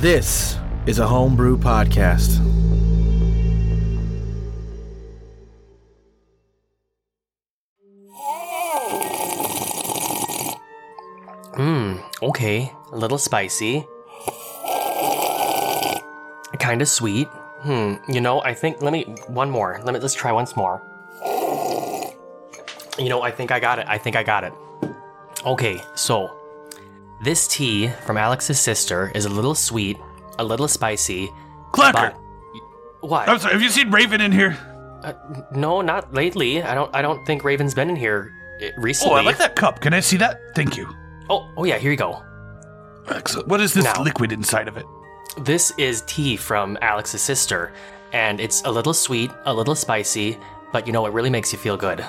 This is a homebrew podcast. Mmm, okay. A little spicy. Kind of sweet. Hmm, you know, I think, let me, one more. Let me, let's try once more. You know, I think I got it. I think I got it. Okay, so this tea from Alex's sister is a little sweet, a little spicy, Clacker! but what? I'm sorry, have you seen Raven in here? Uh, no, not lately. I don't. I don't think Raven's been in here Oh, recently. I like that cup. Can I see that? Thank you. Oh, oh yeah. Here you go. Excellent. What is this Now. liquid inside of it? This is tea from Alex's sister, and it's a little sweet, a little spicy, but you know it really makes you feel good.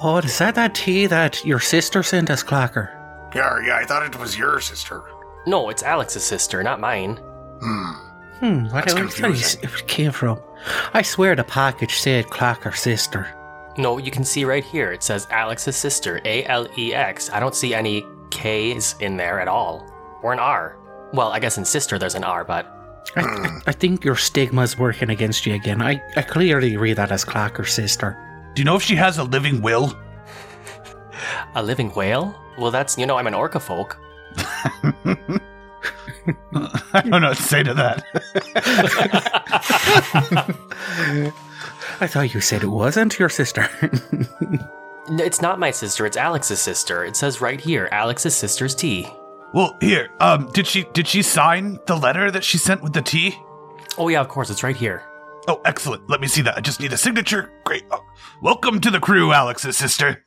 Oh, is that that tea that your sister sent us, Clacker? Yeah, yeah, I thought it was your sister. No, it's Alex's sister, not mine. Hmm. Hmm, what That's where did confusing. it came from? I swear the package said Clacker sister. No, you can see right here. It says Alex's sister, A L E X. I don't see any K's in there at all, or an R. Well, I guess in sister there's an R, but I, I, I think your stigma's working against you again. I, I clearly read that as Clacker sister. Do you know if she has a living will? A living whale. Well, that's you know I'm an orca folk. I don't know what to say to that. I thought you said it wasn't your sister. It's not my sister. It's Alex's sister. It says right here, Alex's sister's tea. well, here. Um, did she did she sign the letter that she sent with the tea? Oh yeah, of course, it's right here. Oh, excellent. Let me see that. I just need a signature. Great. Oh, welcome to the crew, Alex's sister.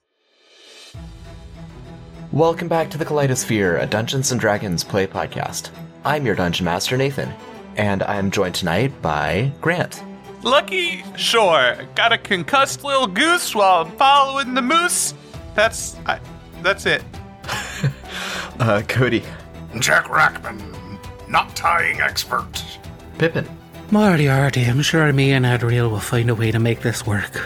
Welcome back to the Kaleidosphere, a Dungeons and Dragons play podcast. I'm your dungeon master, Nathan, and I'm joined tonight by Grant. Lucky? Sure. Got a concussed little goose while I'm following the moose. That's I, that's it. Uh, Cody. Jack Rackman, not tying expert. Pippin. Moriarty, I'm sure me and Adriel will find a way to make this work.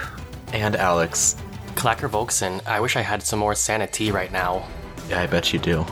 And Alex. Clacker Volkson, I wish I had some more sanity right now. Yeah, I bet you do.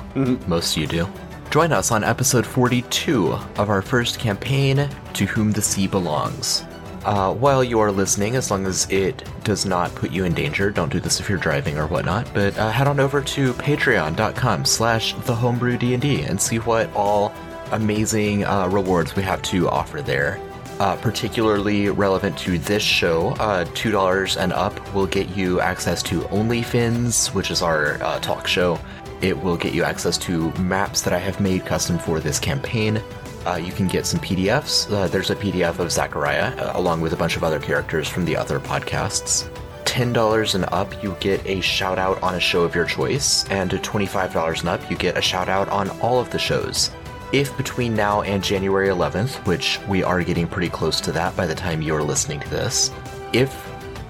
Most of you do. Join us on episode 42 of our first campaign, To Whom the Sea Belongs. Uh, while you are listening, as long as it does not put you in danger, don't do this if you're driving or whatnot, but uh, head on over to patreon.com slash thehomebrewdnd and see what all amazing uh, rewards we have to offer there. Uh, particularly relevant to this show, uh, $2 and up will get you access to OnlyFins, which is our uh, talk show. It will get you access to maps that I have made custom for this campaign. Uh, you can get some PDFs. Uh, there's a PDF of Zachariah, uh, along with a bunch of other characters from the other podcasts. $10 and up, you get a shout out on a show of your choice, and $25 and up, you get a shout out on all of the shows. If between now and January 11th, which we are getting pretty close to that by the time you're listening to this, if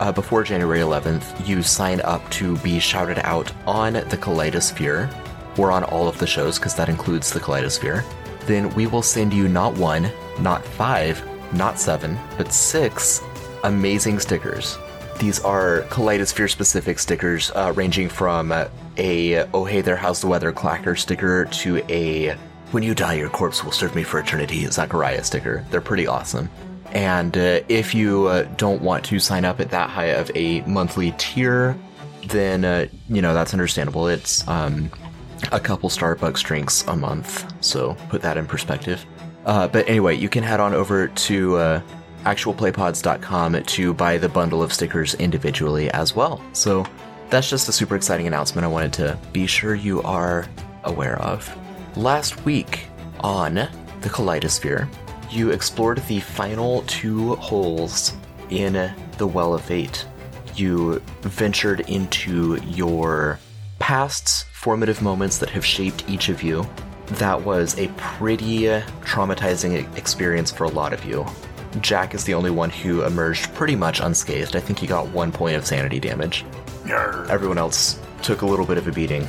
uh, before January 11th you sign up to be shouted out on the Kaleidosphere, or on all of the shows, because that includes the Kaleidosphere, then we will send you not one, not five, not seven, but six amazing stickers. These are Kaleidosphere specific stickers, uh, ranging from a Oh Hey There, How's the Weather Clacker sticker to a When You Die, Your Corpse Will Serve Me for Eternity Zachariah sticker. They're pretty awesome. And uh, if you uh, don't want to sign up at that high of a monthly tier, then, uh, you know, that's understandable. It's um, a couple Starbucks drinks a month, so put that in perspective. Uh, but anyway, you can head on over to uh, actualplaypods.com to buy the bundle of stickers individually as well. So that's just a super exciting announcement I wanted to be sure you are aware of. Last week on the Kaleidosphere, you explored the final two holes in the Well of Fate. You ventured into your past's formative moments that have shaped each of you. That was a pretty traumatizing experience for a lot of you. Jack is the only one who emerged pretty much unscathed. I think he got one point of sanity damage. Everyone else took a little bit of a beating.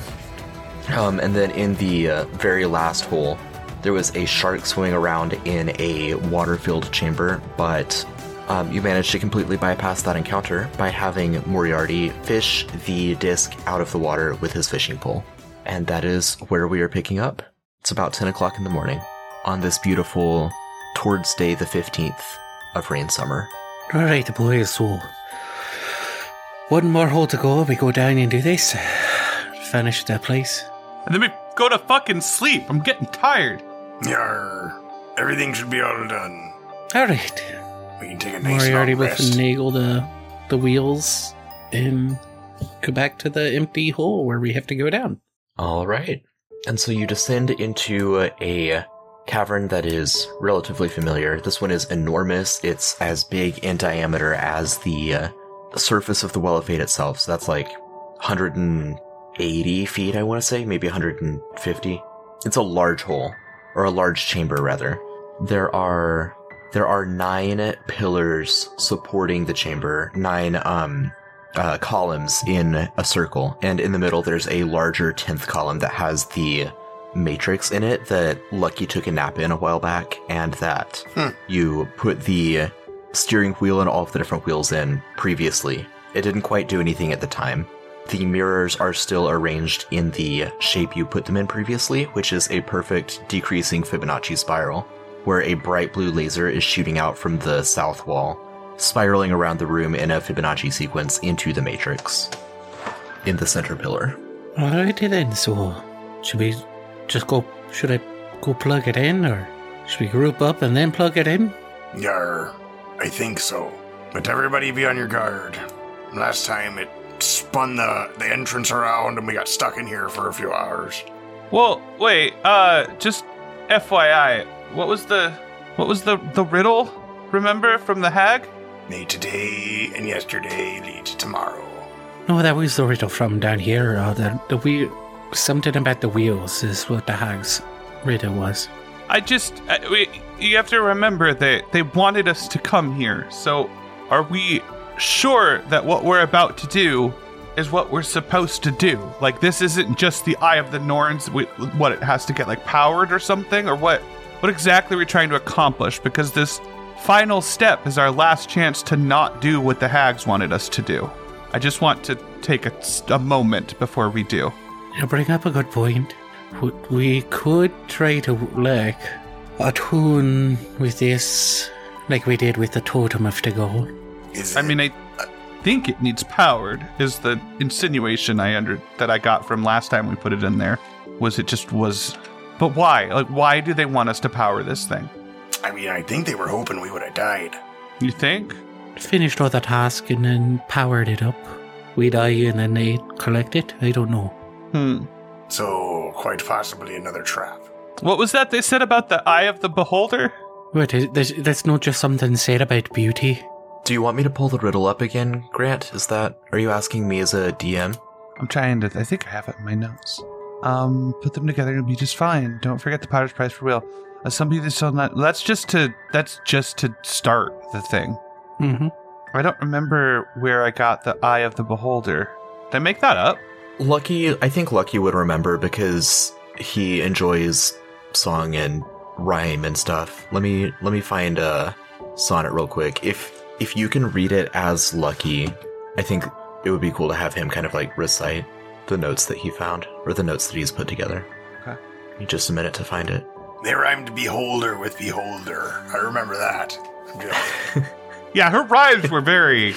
Um, and then in the uh, very last hole, there was a shark swimming around in a water filled chamber, but um, you managed to completely bypass that encounter by having Moriarty fish the disc out of the water with his fishing pole. And that is where we are picking up. It's about 10 o'clock in the morning. on this beautiful towards day the 15th of rain summer. Alright, boys, so one more hole to go. We go down and do this. Finish the place. And then we go to fucking sleep. I'm getting tired. Yar. Everything should be all done. Alright. We can take a nice Moriarty long will rest. finagle the the wheels and go back to the empty hole where we have to go down. All right. And so you descend into a cavern that is relatively familiar. This one is enormous. It's as big in diameter as the uh, surface of the Well of Fate itself. So that's like 180 feet, I want to say, maybe 150. It's a large hole, or a large chamber rather. There are there are nine pillars supporting the chamber, nine um uh, columns in a circle, and in the middle there's a larger tenth column that has the matrix in it that Lucky took a nap in a while back, and that you put the steering wheel and all of the different wheels in previously. It didn't quite do anything at the time. The mirrors are still arranged in the shape you put them in previously, which is a perfect decreasing Fibonacci spiral, where a bright blue laser is shooting out from the south wall, spiraling around the room in a Fibonacci sequence into the matrix in the center pillar. Alrighty then, so should we just go should I go plug it in or should we group up and then plug it in? Yar. I think so. But everybody be on your guard. Last time it spun the, the entrance around and we got stuck in here for a few hours. Well, wait. Uh, just FYI, what was the what was the the riddle? Remember from the hag? May today and yesterday lead to tomorrow. No, that was the riddle from down here. Uh, the the wheel something about the wheels is what the hag's riddle was. I just I, we, you have to remember that they wanted us to come here. So, are we sure that what we're about to do is what we're supposed to do? Like this isn't just the eye of the Norns. We, what it has to get like powered or something, or what? What exactly are we trying to accomplish? Because this final step is our last chance to not do what the hags wanted us to do. I just want to take a, a moment before we do. You bring up a good point. We could try to like attune with this, like we did with the totem of the goal. I mean, I think it needs powered. Is the insinuation I under that I got from last time we put it in there? Was it just was? But why? Like, why do they want us to power this thing? I mean, I think they were hoping we would have died. You think? Finished all the task and then powered it up. We die and then they collect it. I don't know. Hmm. So, quite possibly another trap. What was that they said about the eye of the beholder? But is- there's, that's not just something said about beauty. Do you want me to pull the riddle up again, Grant? Is that are you asking me as a DM? I'm trying to. I think I have it in my notes. Um, put them together and it'll be just fine. Don't forget the powder's price for real. Uh, somebody that's on that. That's just to. That's just to start the thing. Mm-hmm. I don't remember where I got the eye of the beholder. Did I make that up? Lucky, I think Lucky would remember because he enjoys song and rhyme and stuff. Let me let me find a sonnet real quick. If if you can read it as Lucky, I think it would be cool to have him kind of like recite the notes that he found or the notes that he's put together. Okay. Give me Just a minute to find it. They rhymed beholder with beholder. I remember that. Yeah, her rhymes were very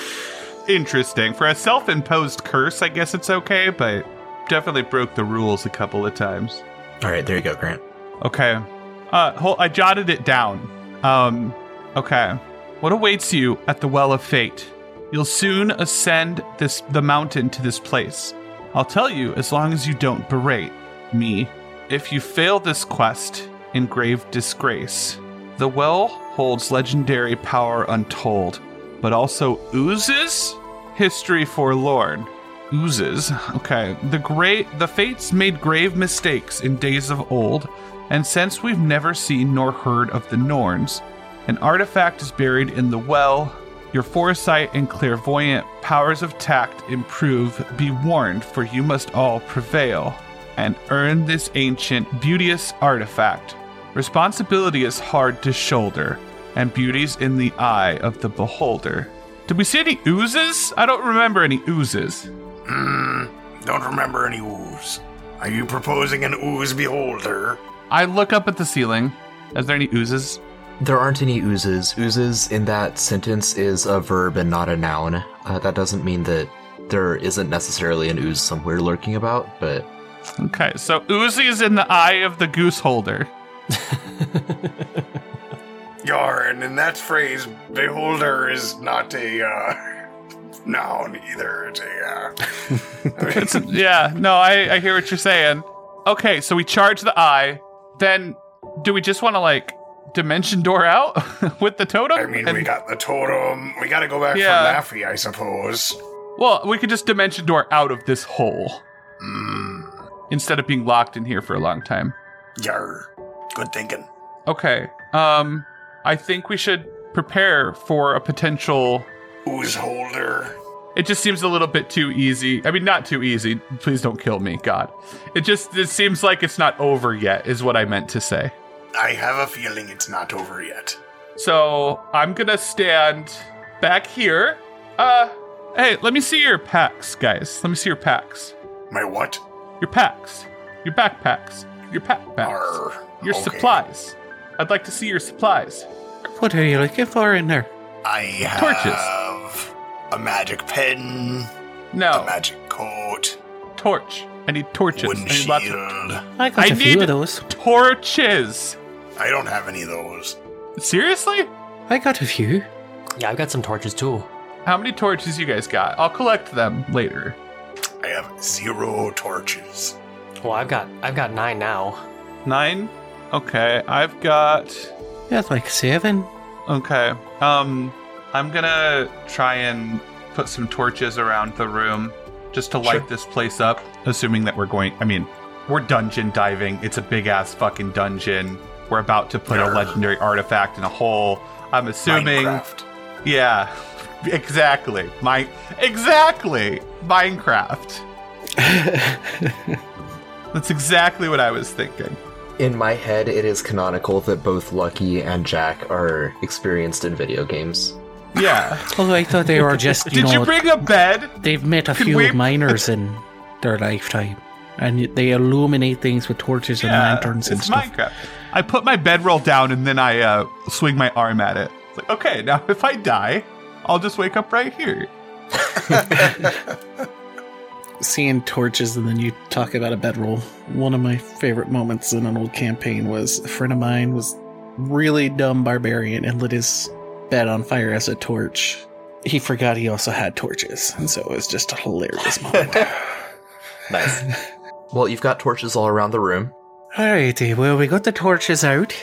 interesting. For a self imposed curse, I guess it's okay, but definitely broke the rules a couple of times. All right, there you go, Grant. Okay. Uh, hold, I jotted it down. Um, okay. What awaits you at the Well of Fate? You'll soon ascend this the mountain to this place. I'll tell you as long as you don't berate me. If you fail this quest in grave disgrace, the well holds legendary power untold, but also oozes history forlorn. Oozes. Okay. The great the fates made grave mistakes in days of old, and since we've never seen nor heard of the Norns, an artifact is buried in the well. Your foresight and clairvoyant powers of tact improve. Be warned, for you must all prevail and earn this ancient, beauteous artifact. Responsibility is hard to shoulder, and beauty's in the eye of the beholder. Did we see any oozes? I don't remember any oozes. Hmm. Don't remember any ooze. Are you proposing an ooze beholder? I look up at the ceiling. Is there any oozes? There aren't any oozes. Oozes in that sentence is a verb and not a noun. Uh, that doesn't mean that there isn't necessarily an ooze somewhere lurking about, but Okay, so Uzi is in the eye of the goose holder. Yarn, in that phrase, beholder is not a uh, noun either. It's a. Uh, I mean, It's yeah, no, I, I hear what you're saying. Okay, so we charge the eye. Then, do we just want to like dimension door out with the totem? I mean, And- we got the totem. We got to go back Yeah. for Laffy, I suppose. Well, we could just dimension door out of this hole Mm, instead of being locked in here for a long time. yar. Good thinking. Okay. Um, I think we should prepare for a potential. Ooze holder. It just seems a little bit too easy. I mean, not too easy. Please don't kill me, God. It just it seems like it's not over yet. Is what I meant to say. I have a feeling it's not over yet. So I'm gonna stand back here. Uh, hey, let me see your packs, guys. Let me see your packs. My what? Your packs. Your backpacks. Your backpacks. Arr. Your Okay. supplies. I'd like to see your supplies. What are you looking for in there? I have Torches. a magic pen, No. a magic coat, torch. I need torches. I wooden need lots of shield. I got I a few need- of those. torches. I don't have any of those. Seriously? I got a few. Yeah, I've got some torches too. How many torches you guys got? I'll collect them later. I have zero torches. Well, I've got I've got nine now. Nine. Okay, I've got. That's like seven. Okay. Um, I'm gonna try and put some torches around the room just to light Sure. this place up. Assuming that we're going. I mean, we're dungeon diving. It's a big ass fucking dungeon. We're about to put a legendary artifact in a hole. I'm assuming. Minecraft. Yeah, exactly. My exactly Minecraft. That's exactly what I was thinking. in my head, it is canonical that both Lucky and Jack are experienced in video games. Yeah. Oh, I thought they were just, you Did know, you bring a bed? they've met a Can few we- miners in their lifetime. And they illuminate things with torches and lanterns and it's stuff. Minecraft. I put my bedroll down and then I uh, swing my arm at it. It's like, okay, now if I die, I'll just wake up right here. Seeing torches and then you talk about a bedroll. One of my favorite moments in an old campaign was a friend of mine was really dumb barbarian and lit his bed on fire as a torch. He forgot he also had torches, and so it was just a hilarious moment. Nice. well, you've got torches all around the room. Alrighty, well, we got the torches out.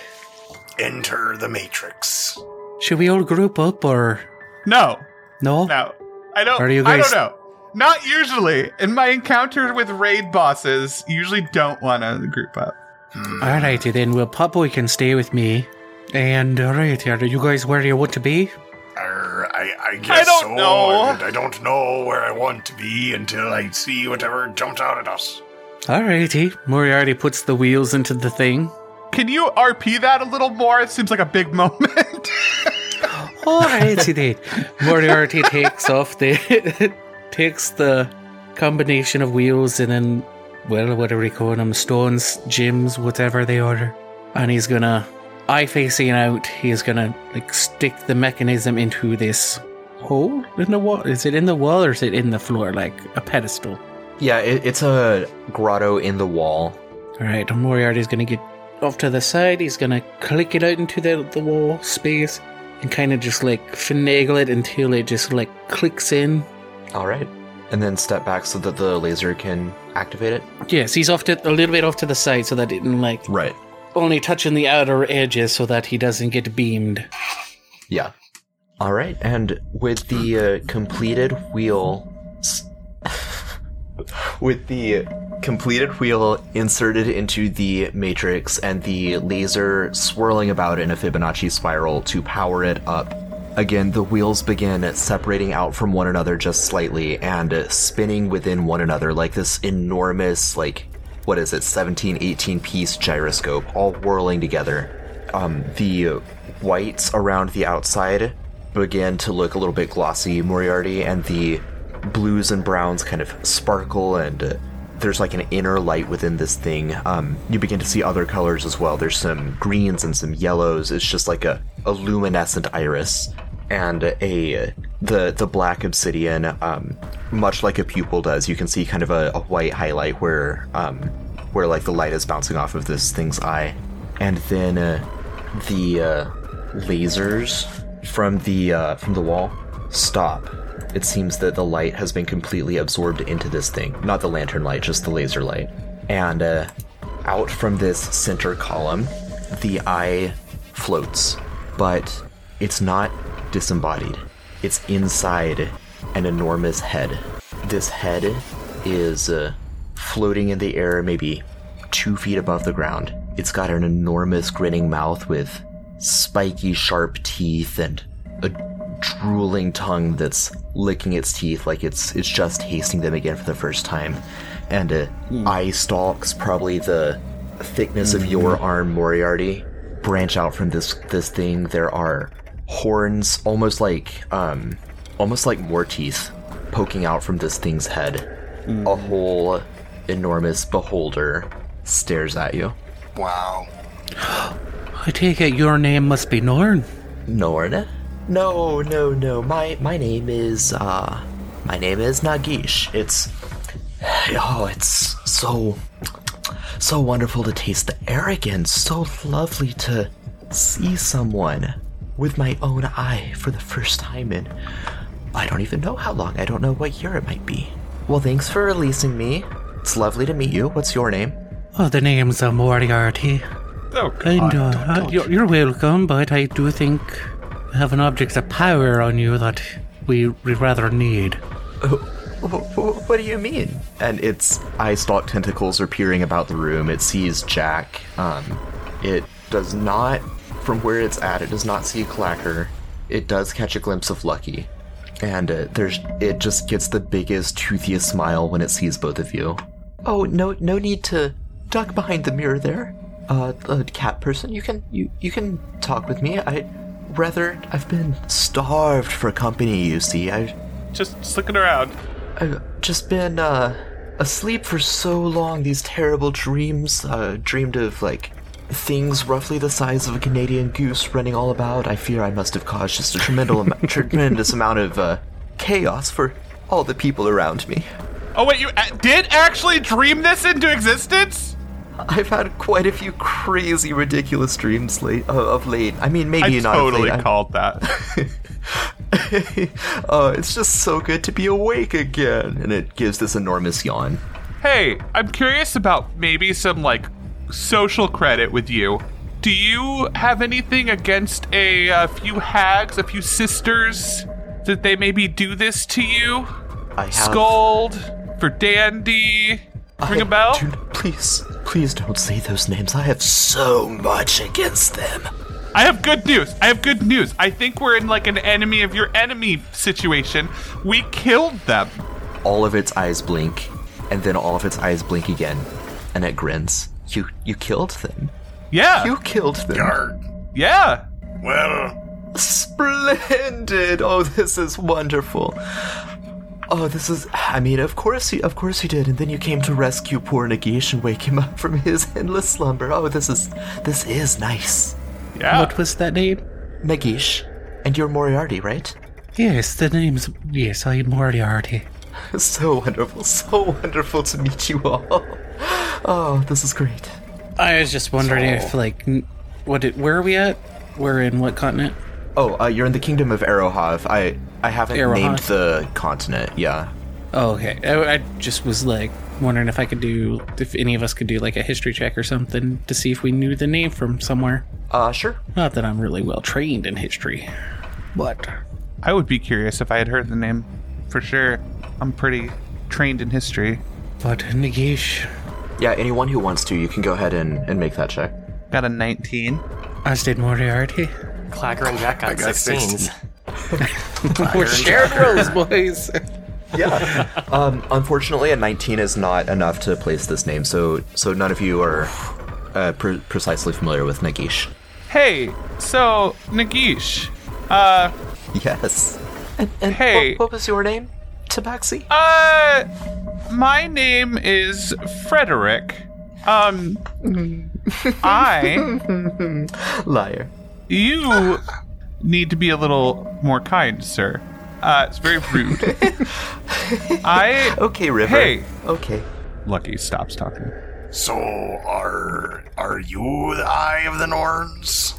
Enter the Matrix. Should we all group up or No, no? no, I don't. Are you I don't know. Not usually. In my encounter with raid bosses, usually don't want to group up. Hmm. Alrighty then, well, Pop Boy can stay with me. And alright, are you guys where you want to be? Arr, I, I guess I don't so. know. and I don't know where I want to be until I see whatever jumps out at us. Alrighty. Moriarty puts the wheels into the thing. Can you RP that a little more? It seems like a big moment. Alrighty then. Moriarty takes off the takes the combination of wheels and then well, whatever we calling them? Stones, gems, whatever they order. And he's gonna eye facing out, he's gonna like stick the mechanism into this hole in the wall. Is it in the wall or is it in the floor like a pedestal? Yeah, it, it's a grotto in the wall. Alright, Moriarty's gonna get off to the side, he's gonna click it out into the, the wall space and kind of just like finagle it until it just like clicks in. All right. And then step back so that the laser can activate it. Yes, he's off to a little bit off to the side so that it like Right. only touching the outer edges so that he doesn't get beamed. Yeah. All right. And with the uh, completed wheel. with the completed wheel inserted into the matrix and the laser swirling about in a Fibonacci spiral to power it up. Again, the wheels begin separating out from one another just slightly and spinning within one another like this enormous, like, what is it, 17, 18 piece gyroscope, all whirling together. Um, the whites around the outside begin to look a little bit glossy, Moriarty, and the blues and browns kind of sparkle and uh, there's like an inner light within this thing. Um, you begin to see other colors as well. There's some greens and some yellows. It's just like a, a luminescent iris and a the the black obsidian, um, much like a pupil does. You can see kind of a, a white highlight where um, where like the light is bouncing off of this thing's eye, and then uh, the uh, lasers from the uh, from the wall stop. It seems that the light has been completely absorbed into this thing, not the lantern light, just the laser light. And uh, out from this center column, the eye floats, but it's not disembodied. It's inside an enormous head. This head is uh, floating in the air, maybe two feet above the ground. It's got an enormous grinning mouth with spiky, sharp teeth and drooling tongue that's licking its teeth like it's it's just tasting them again for the first time. And uh, eye stalks, probably the thickness of your arm, Moriarty, branch out from this this thing. There are horns, almost like um, almost like more teeth, poking out from this thing's head. A whole enormous beholder stares at you. Wow. I take it your name must be Norn. Norn? No, no, no. My my name is uh my name is Nagish. It's oh, it's so so wonderful to taste the air again. So lovely to see someone with my own eye for the first time in I don't even know how long. I don't know what year it might be. Well, thanks for releasing me. It's lovely to meet you. What's your name? Oh, the name's uh, Moriarty. Oh, And God, uh, don't- uh, don't you're, you're welcome, but I do think I have an object of power on you that we we rather need. Wh- wh- What do you mean? And its eye stalk tentacles are peering about the room. It sees Jack. Um, it does not, from where it's at, it does not see Clacker. It does catch a glimpse of Lucky, and uh, there's it just gets the biggest, toothiest smile when it sees both of you. Oh, no, no need to duck behind the mirror there. Uh, uh cat person, you can you you can talk with me. I rather I've been starved for company. You see, I just looking around. I've just been uh, asleep for so long. These terrible dreams. Uh, dreamed of like things roughly the size of a Canadian goose running all about. I fear I must have caused just a tremendous, am- tremendous amount of uh, chaos for all the people around me. Oh wait, you a- did actually dream this into existence? I've had quite a few crazy, ridiculous dreams late uh, of late. I mean, maybe I not I totally late. called that. oh, it's just so good to be awake again. And it gives this enormous yawn. hey, I'm curious about maybe some like social credit with you. Do you have anything against a, uh few hags, a few sisters, that they maybe do this to you? I have. Scold for Dandy. Ring a I bell? do- please, please don't say those names. I have so much against them. I have good news. I have good news. I think we're in like an enemy of your enemy situation. We killed them. All of its eyes blink, and then all of its eyes blink again, and it grins. You, you killed them. Yeah. You killed them. Guard. yeah. Well, Splendid! Oh, this is wonderful. Oh, this is. I mean, of course he, of course he did. And then you came to rescue poor Nagish and wake him up from his endless slumber. Oh, this is, this is nice. Yeah. What was that name? Nagish, and you're Moriarty, right? Yes, the name's yes, I'm Moriarty. So wonderful, so wonderful to meet you all. Oh, this is great. I was just wondering if like what did where are we at? We're in what continent? Oh, uh, you're in the kingdom of Arohav. I I haven't Arohav. named the continent. Yeah. Oh, okay. I, I just was like wondering if I could do if any of us could do like a history check or something to see if we knew the name from somewhere. Uh, sure. Not that I'm really well trained in history, but I would be curious if I had heard the name. For sure. I'm pretty trained in history. but Nagish, Yeah, anyone who wants to, you can go ahead and, and make that check. Got a 19. as did Moriarty. Clacker and Jack got, got 16s. We're sharing roles, boys. Yeah. um, unfortunately, a 19 is not enough to place this name, so so none of you are uh, pre- precisely familiar with Nagish. Hey, so, Nagish. Uh, Yes. And, and Hey. what, what was your name? Tabaxi? uh, my name is Frederick. Um, I, Liar. You need to be a little more kind, sir. Uh, it's very rude. I, Okay, River. Hey. Okay. Lucky stops talking. So are are you the Eye of the Norns?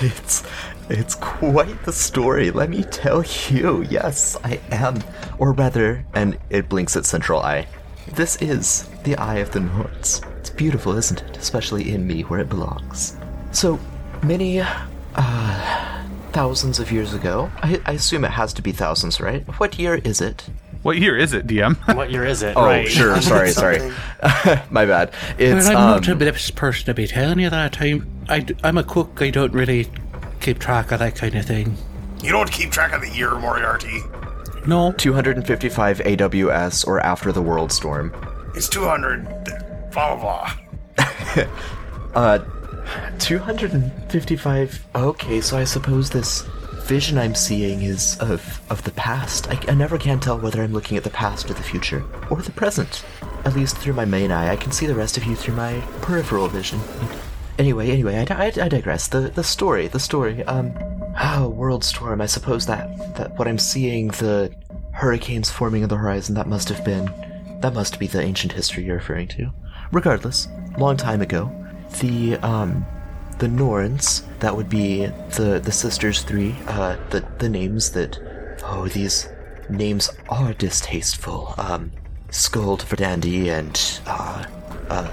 It's it's quite the story, let me tell you. Yes, I am. Or rather, and it blinks at Central Eye. This is the Eye of the Norns. It's beautiful, isn't it? Especially in me where it belongs. So, many uh thousands of years ago. I, I assume it has to be thousands, right? What year is it? What year is it, DM? What year is it? Oh, right. sure. Sorry, sorry. My bad. It's well, I'm um, not the best person to be telling you that. I'm, I, am a cook. I don't really keep track of that kind of thing. You don't keep track of the year, Moriarty. No, 255 AWS or after the world storm. It's 200. Blah, blah, blah. Uh, 255. Okay, so I suppose this vision I'm seeing is of of the past. I, I never can tell whether I'm looking at the past or the future or the present. At least through my main eye, I can see the rest of you through my peripheral vision. Anyway, anyway, I, I, I digress. The the story, the story. Um, oh, world storm. I suppose that that what I'm seeing, the hurricanes forming on the horizon, that must have been, that must be the ancient history you're referring to. Regardless, long time ago, the um, the Norns. That would be the the sisters three. Uh, the the names that. Oh, these names are distasteful. Um, Skuld, Verdandi, and uh, uh,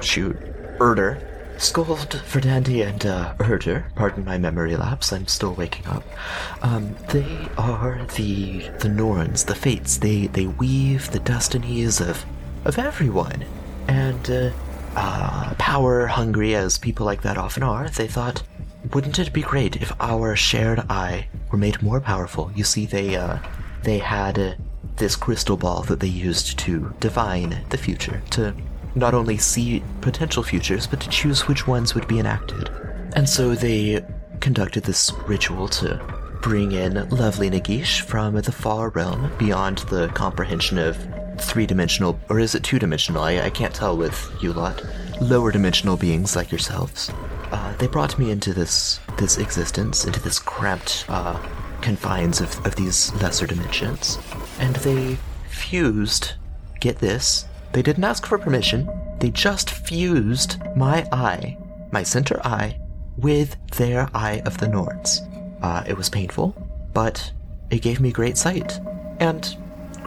shoot, Erder. Skuld, Verdandi, and uh, Erder. Pardon my memory lapse. I'm still waking up. Um, they are the the Norns, the fates. They they weave the destinies of of everyone, and uh, uh, power hungry as people like that often are. They thought, wouldn't it be great if our shared eye were made more powerful? You see, they uh, they had uh, this crystal ball that they used to divine the future, to not only see potential futures, but to choose which ones would be enacted. And so they conducted this ritual to bring in lovely Nagish from the far realm beyond the comprehension of three dimensional, or is it two dimensional? I, I can't tell with you lot. Lower dimensional beings like yourselves. Uh, they brought me into this this existence, into this cramped uh, confines of, of these lesser dimensions, and they fused. Get this? They didn't ask for permission. They just fused my eye, my center eye, with their eye of the Norns. Uh, it was painful, but it gave me great sight and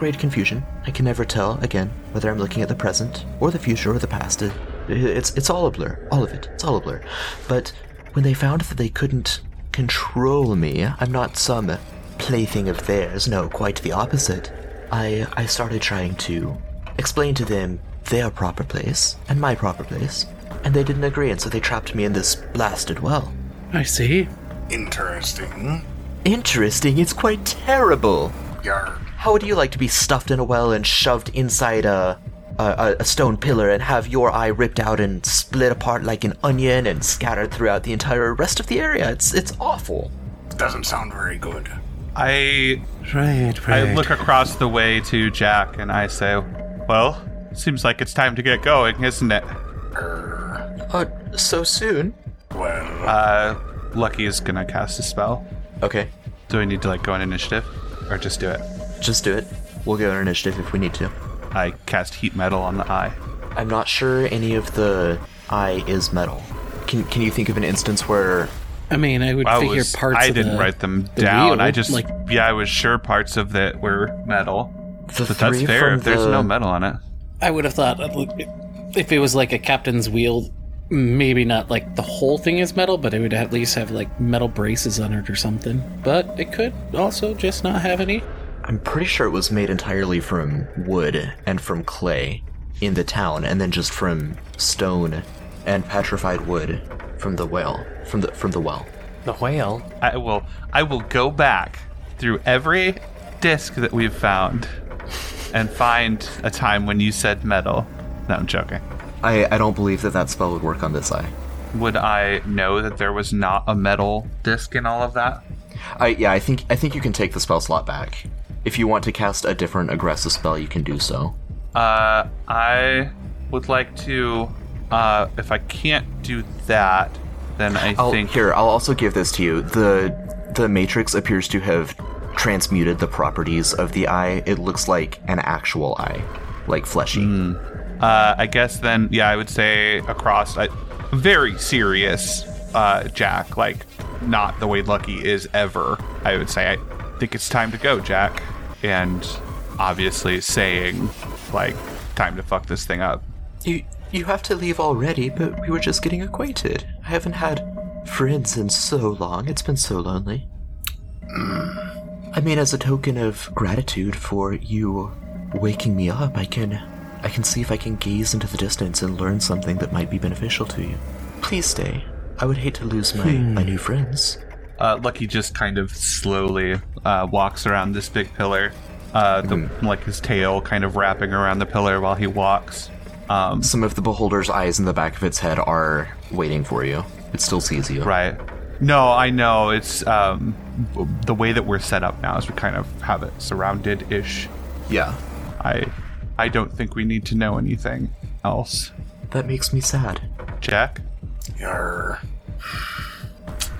great confusion. I can never tell again whether I'm looking at the present or the future or the past. It, it's it's all a blur, all of it. It's all a blur. But when they found that they couldn't control me, I'm not some plaything of theirs. No, quite the opposite. I I started trying to explain to them their proper place and my proper place, and they didn't agree, and so they trapped me in this blasted well. I see. Interesting. Interesting, it's quite terrible. Yarr. How would you like to be stuffed in a well and shoved inside a, a, a stone pillar and have your eye ripped out and split apart like an onion and scattered throughout the entire rest of the area? It's it's awful. Doesn't sound very good. I Right, right. I look across the way to Jack and I say, "Well, seems like it's time to get going, isn't it?" Uh, so soon? Well, Uh, Lucky is gonna cast a spell. Okay, Do we need to like go on initiative, or just do it? Just do it. We'll go on initiative if we need to. I cast heat metal on the eye. I'm not sure any of the eye is metal. Can can you think of an instance where I mean, I would I figure was. parts. I of didn't the- write them the down. I just like yeah, I was sure parts of it were metal. the But that's three fair from if there's the- no metal on it. I would have thought if it was like a captain's wheel, maybe not like the whole thing is metal, but it would at least have like metal braces on it or something. But it could also just not have any. I'm pretty sure it was made entirely from wood and from clay in the town, and then just from stone and petrified wood from the well. From the from the well. The whale. I will. I will go back through every disc that we've found and find a time when you said metal. No, I'm joking. I, I don't believe that that spell would work on this eye. Would I know that there was not a metal disc in all of that? I yeah, I think I think you can take the spell slot back. If you want to cast a different aggressive spell, you can do so. Uh, I would like to. Uh, if I can't do that, then I I'll, think here, I'll also give this to you. The the matrix appears to have transmuted the properties of the eye. It looks like an actual eye, like fleshy. Uh, I guess then, yeah, I would say across a very serious uh, Jack, like not the way Lucky is ever. I would say, I think it's time to go, Jack, and obviously saying like time to fuck this thing up. You you have to leave already, but we were just getting acquainted. I haven't had friends in so long. It's been so lonely. I mean, as a token of gratitude for you waking me up, I can I can see if I can gaze into the distance and learn something that might be beneficial to you. Please stay. I would hate to lose my, my hmm. new friends. Uh, Lucky just kind of slowly uh, walks around this big pillar, uh, the, like his tail kind of wrapping around the pillar while he walks. Um, Some of the beholder's eyes in the back of its head are waiting for you. It still sees you. Right. No, I know. It's um, the way that we're set up now is we kind of have it surrounded ish. Yeah. I I don't think we need to know anything else. That makes me sad. Jack?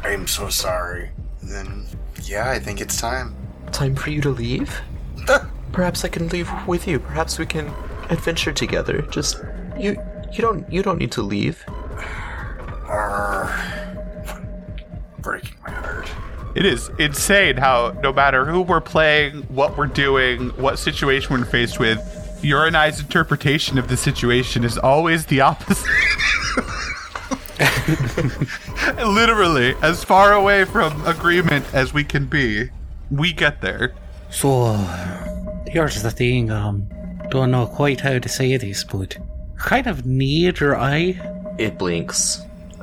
You're. I'm so sorry. Then, yeah, I think it's time. Time for you to leave? Perhaps I can leave with you. Perhaps we can adventure together. Just you you don't you don't need to leave. Breaking my heart. It is insane how no matter who we're playing, what we're doing, what situation we're faced with, your and I's interpretation of the situation is always the opposite. Literally, as far away from agreement as we can be, we get there. So, here's the thing, um, don't know quite how to say this, but kind of need your eye. It blinks.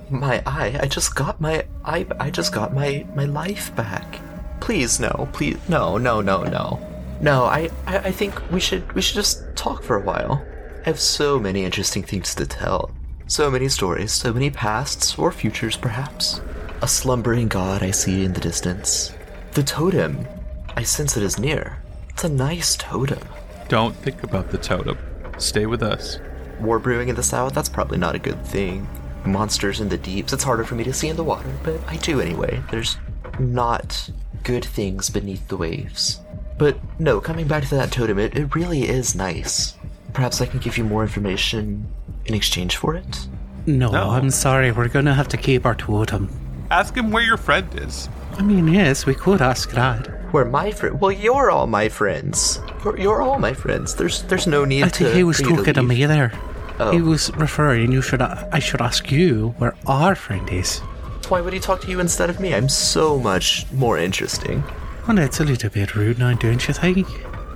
My eye. I just got my I I just got my my life back. Please no. Please no no no no. No, I, I I think we should we should just talk for a while. I have so many interesting things to tell. So many stories, so many pasts or futures perhaps. A slumbering god I see in the distance. The totem. I sense it is near. It's a nice totem. Don't think about the totem. Stay with us. War brewing in the south, that's probably not a good thing. Monsters in the deeps, it's harder for me to see in the water, but I do anyway. There's not good things beneath the waves. But no, coming back to that totem, it, it really is nice. Perhaps I can give you more information in exchange for it? No, No. I'm sorry, we're gonna have to keep our totem. Ask him where your friend is. I mean, yes, we could ask that. Where my friend? Well, you're all my friends. You're, you're all my friends. There's there's no need I to. think he was for you to talking to me there. Oh. He was referring. You should. I should ask you where our friend is. Why would he talk to you instead of me? I'm so much more interesting. Well, that's a little bit rude now, don't you think?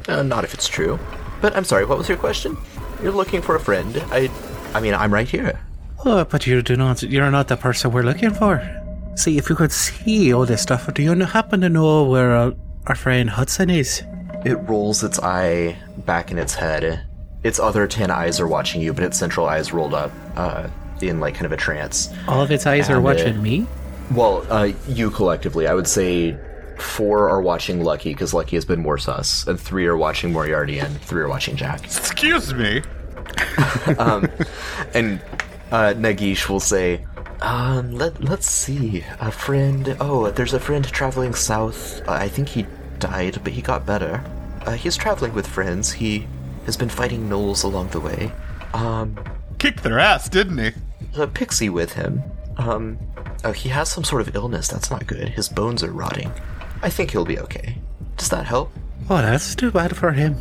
Uh, not if it's true. But I'm sorry. What was your question? You're looking for a friend. I, I mean, I'm right here. Oh, but you do not. You're not the person we're looking for. See, if you could see all this stuff, do you happen to know where uh, our friend Hudson is? It rolls its eye back in its head. Its other ten eyes are watching you, but its central eyes rolled up, uh, in like kind of a trance. All of its eyes are And, uh, watching me. Well, uh, you collectively, I would say four are watching Lucky because Lucky has been more sus, and three are watching Moriarty, and three are watching Jack. Excuse me. And uh, Nagish will say, um, let, let's see. A friend. Oh, there's a friend traveling south. Uh, I think he died, but he got better. Uh, he's traveling with friends. He has been fighting gnolls along the way. Um, Kicked their ass, didn't he? there's a pixie with him. Um, oh, he has some sort of illness. That's not good. His bones are rotting. I think he'll be okay. Does that help? Oh, that's too bad for him.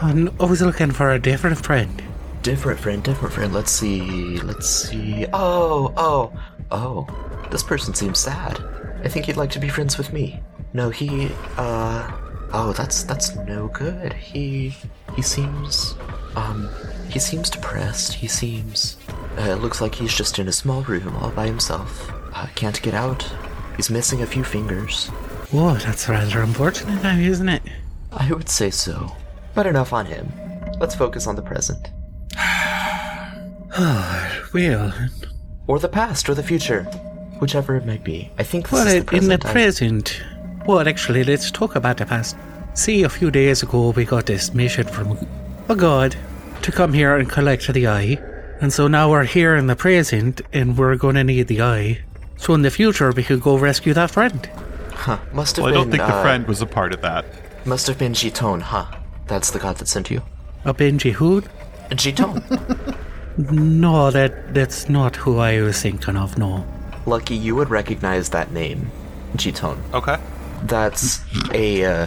I'm always looking for a different friend. Different friend, different friend. Let's see. Let's see. Oh, oh, oh. This person seems sad. I think he'd like to be friends with me. No, he, uh, oh, that's, that's no good. He, he seems, um, he seems depressed. He seems, uh, it looks like he's just in a small room all by himself. Uh, can't get out. He's missing a few fingers. Whoa, that's rather unfortunate now, isn't it? I would say so. But enough on him. Let's focus on the present. Well, Or the past, or the future. Whichever it might be. I think this well, is the in present. the I- present. Well, actually, let's talk about the past. See, a few days ago, we got this mission from a god to come here and collect the eye. And so now we're here in the present and we're going to need the eye. So in the future, we could go rescue that friend. Huh. Must have Well, I don't think the uh, friend was a part of that. Must have been Giton, huh? That's the god that sent you. A Benji Hood? Giton. No, that that's not who I was thinking of, no. Lucky, you would recognize that name. Giton. Okay. That's a uh,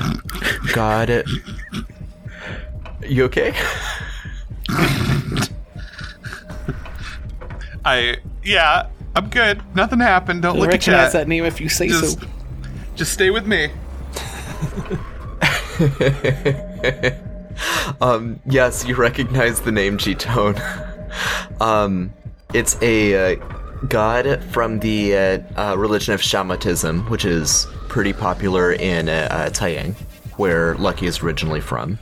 god. You okay? I yeah, I'm good. Nothing happened. Don't I look at recognize chat. that name if you say Just, so. just stay with me. Um, yes, you recognize the name G-Tone. um, it's a uh, god from the uh, uh, religion of Shamatism, which is pretty popular in uh, uh, Taiyang, where Lucky is originally from.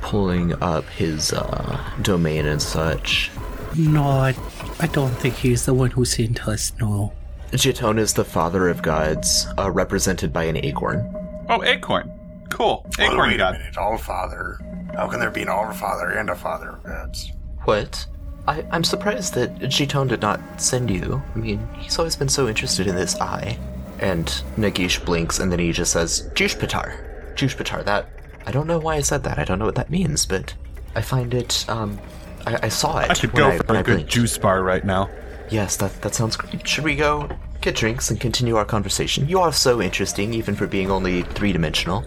Pulling up his uh, domain and such. No, I, I don't think he's the one who sent us, no. Jitone is the father of gods, uh, represented by an acorn. Oh, acorn. Cool. Well, Acorn wait a minute. All father. How can there be an all father and a father of gods? What? I, I'm surprised that Jitone did not send you. I mean, he's always been so interested in this eye. And Nagish blinks and then he just says, Jushpatar. Jushpatar, that. I don't know why I said that. I don't know what that means, but I find it, um. I, I saw it. I could when go I, for when a I good blinked. juice bar right now. Yes, that, that sounds great. Should we go get drinks and continue our conversation? You are so interesting, even for being only three dimensional.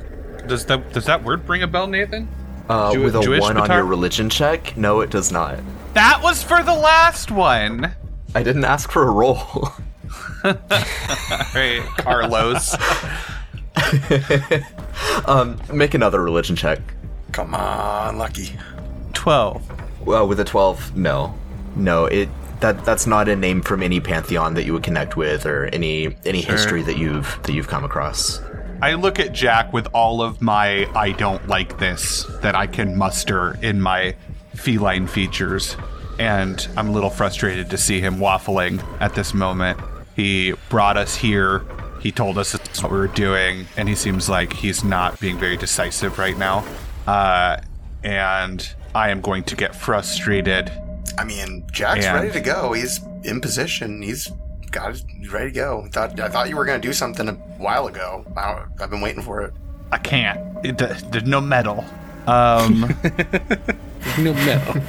Does that does that word ring a bell, Nathan? Uh, Jew- with a Jewish one on your religion check? No, it does not. That was for the last one. I didn't ask for a roll. Hey, Carlos. um, make another religion check. Come on, Lucky. Twelve. Well, with a 12, no. No, it that that's not a name from any pantheon that you would connect with or any any history that you've that you've come across. I look at Jack with all of my I don't like this that I can muster in my feline features, and I'm a little frustrated to see him waffling at this moment. He brought us here. He told us what we were doing, and he seems like he's not being very decisive right now. Uh, and I am going to get frustrated. I mean, Jack's And- ready to go. He's in position. He's got. it ready to go. I thought. I thought you were going to do something a while ago. I, I've been waiting for it. I can't. It, there's no metal. Um. No metal.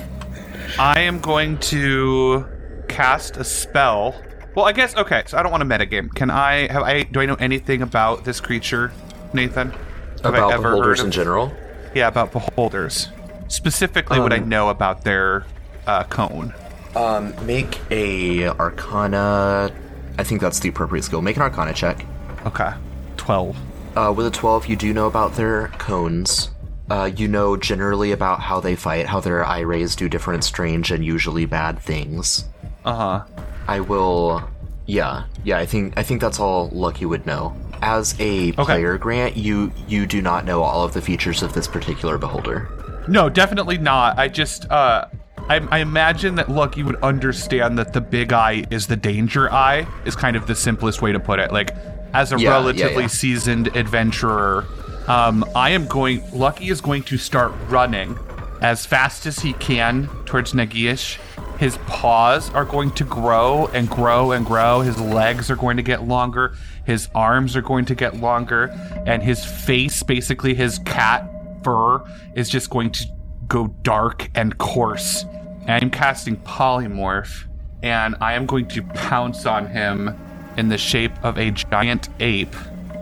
I am going to cast a spell. Well, I guess okay. So I don't want a metagame. Can I have I do I know anything about this creature, Nathan? Have About I ever beholders heard in general. Yeah, about beholders. Specifically, what I Um, know about their uh, cone. Um, make a Arcana. I think that's the appropriate skill. Make an Arcana check. Okay, twelve. Uh, with a 12, you do know about their cones. Uh, you know generally about how they fight, how their eye rays do different strange and usually bad things. Uh huh. I will. Yeah, yeah. I think I think that's all Lucky would know. As a player, Grant, you you do not know all of the features of this particular beholder. No, definitely not. I just, uh, I, I imagine that Lucky would understand that the big eye is the danger eye, is kind of the simplest way to put it. Like, as a Yeah, yeah, relatively yeah. seasoned adventurer, um, I am going, Lucky is going to start running as fast as he can towards Nagish. His paws are going to grow and grow and grow. His legs are going to get longer. His arms are going to get longer. And his face, basically his cat fur, is just going to go dark and coarse. And I'm casting Polymorph. And I am going to pounce on him in the shape of a giant ape.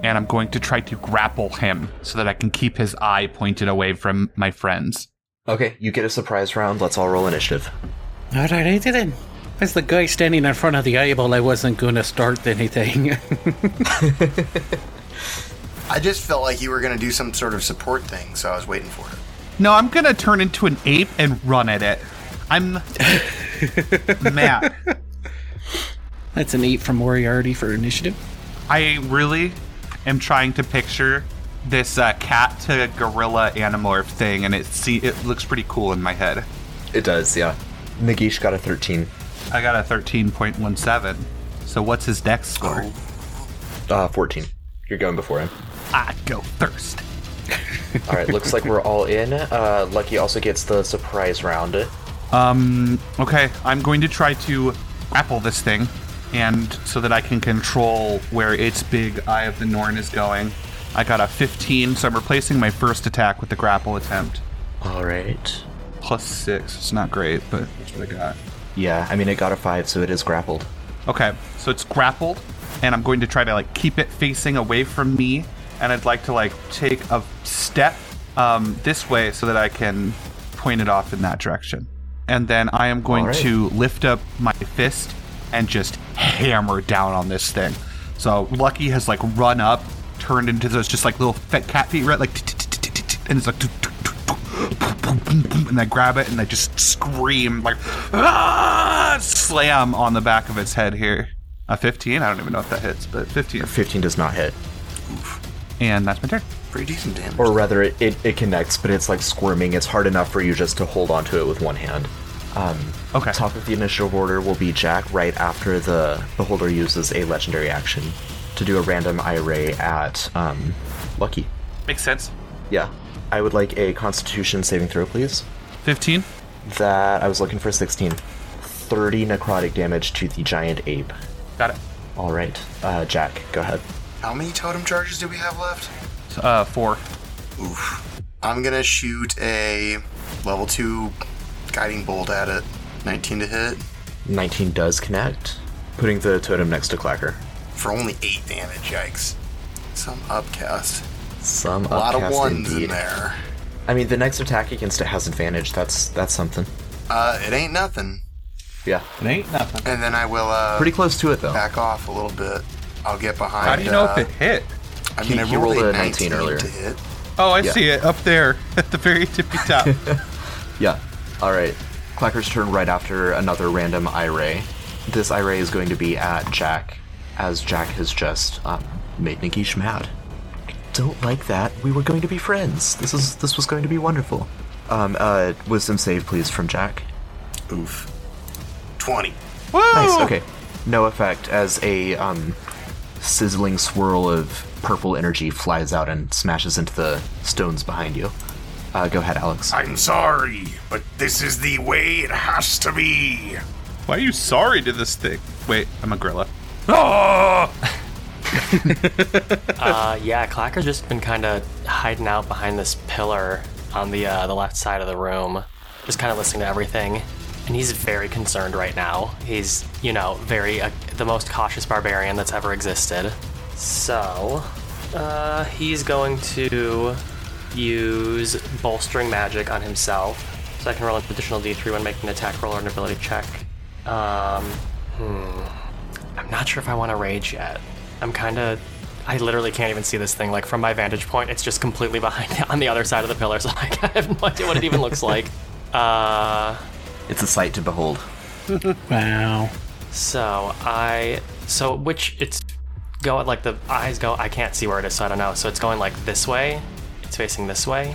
And I'm going to try to grapple him so that I can keep his eye pointed away from my friends. Okay, you get a surprise round. Let's all roll initiative. Alright then. As the guy standing in front of the eyeball, I wasn't gonna start anything. I just felt like you were going to do some sort of support thing, so I was waiting for it. No, I'm gonna turn into an ape and run at it. I'm Matt. That's an 8 from Moriarty for initiative. I really am trying to picture this uh, cat to gorilla animorph thing, and it see it looks pretty cool in my head. It does, yeah. Nagish got a 13. I got a thirteen point one seven. So what's his dex score? Uh, 14. You're going before him. I go first. All right, looks like we're all in. Uh, Lucky also gets the surprise round. Um, okay, I'm going to try to apple this thing, and so that I can control where its big Eye of the Norn is going. I got a 15, so I'm replacing my first attack with the grapple attempt. All right. Plus six. It's not great, but that's what I got. Yeah, I mean, it got a five, so it is grappled. Okay, so it's grappled, and I'm going to try to like keep it facing away from me, and I'd like to like take a step um, this way so that I can point it off in that direction. And then I am going right. to lift up my fist and just hammer down on this thing. So Lucky has like run up, turned into those just like little fat cat feet, right? Like, and it's like, and I grab it and I just scream like, ah! slam on the back of its head here. A 15? I don't even know if that hits, but 15. 15 does not hit. And that's my turn. Pretty decent damage. Or rather, it, it, it connects, but it's like squirming. It's hard enough for you just to hold onto it with one hand. Um, Okay. Top of the initiative order will be Jack right after the beholder uses a legendary action to do a random eye ray at um, Lucky. Makes sense. Yeah. I would like a constitution saving throw, please. 15? That I was looking for 16. 30 necrotic damage to the giant ape. Got it. All right. Uh, Jack, go ahead. How many totem charges do we have left? Uh, 4. Oof. I'm gonna shoot a level two guiding bolt at it. 19 to hit 19 does connect, putting the totem next to Clacker. for only eight damage. Yikes! Some upcast. Some A lot of upcast ones indeed. in there. I mean, the next attack against it has advantage. That's that's something. Uh, it ain't nothing. Yeah, It ain't nothing. And then I will uh pretty close to it though. back off a little bit. I'll get behind. How do you know uh, if it hit? I He- mean, I rolled, rolled a a 19 19 earlier. to hit. Oh, I Yeah. see it up there at the very tippy top. Yeah. All right. Clacker's turn right after another random eye ray. This eye ray is going to be at Jack, as Jack has just um, made Nikish mad. Don't like that. We were going to be friends. This is this was going to be wonderful. Um, uh, wisdom save, please, from Jack. Oof. 20. Nice. Okay. No effect as a um, sizzling swirl of purple energy flies out and smashes into the stones behind you. Uh, go ahead, Alex. I'm sorry, but this is the way it has to be. Why are you sorry to this thing? Wait, I'm a gorilla. Oh! Uh, yeah, Clacker's just been kind of hiding out behind this pillar on the uh, the left side of the room, just kind of listening to everything. And he's very concerned right now. He's, you know, very uh, the most cautious barbarian that's ever existed. So, uh, he's going to use bolstering magic on himself, so I can roll an additional d3 when making an attack roll or an ability check. Um, hmm. I'm not sure if I want to rage yet. I'm kind of. I literally can't even see this thing. Like from my vantage point, it's just completely behind on the other side of the pillar, so like, I have no idea what it even looks like. Uh, It's a sight to behold. Wow. so I. So which it's go like the eyes go. I can't see where it is, so I don't know. So it's going like this way. It's facing this way,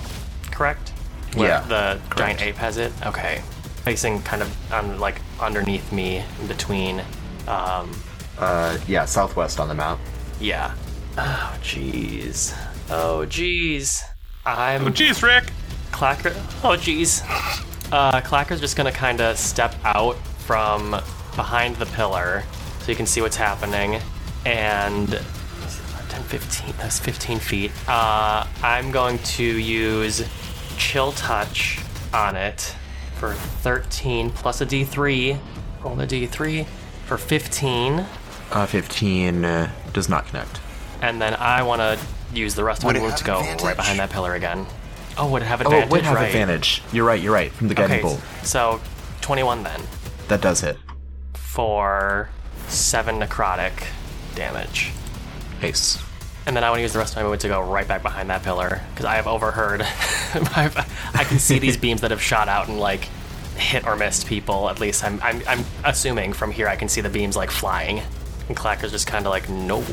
correct? Where Yeah, The giant ape has it. Okay. Facing kind of on like underneath me, in between. Um, Uh, yeah, southwest on the map. Yeah. Oh, jeez. Oh, jeez. I'm Oh, jeez, Rick. Clacker. Oh, jeez. Uh, Clacker's just gonna kind of step out from behind the pillar so you can see what's happening. And 10, 15. That's 15 feet. Uh, I'm going to use Chill Touch on it for 13 plus a D3. Roll the d3 for 15. Uh, 15 uh, does not connect. And then I want to use the rest of my it move to go advantage? right behind that pillar again. Oh, would it have Oh, advantage? it would have right. advantage. You're right, you're right. From the guiding Okay, bolt. so 21 then That does hit. for 7 necrotic damage. Ace. And then I want to use the rest of my movement to go right back behind that pillar because I have overheard. I can see these beams that have shot out and like hit or missed people. At least I'm, I'm, I'm assuming from here I can see the beams like flying. And Clacker's just kind of like, no.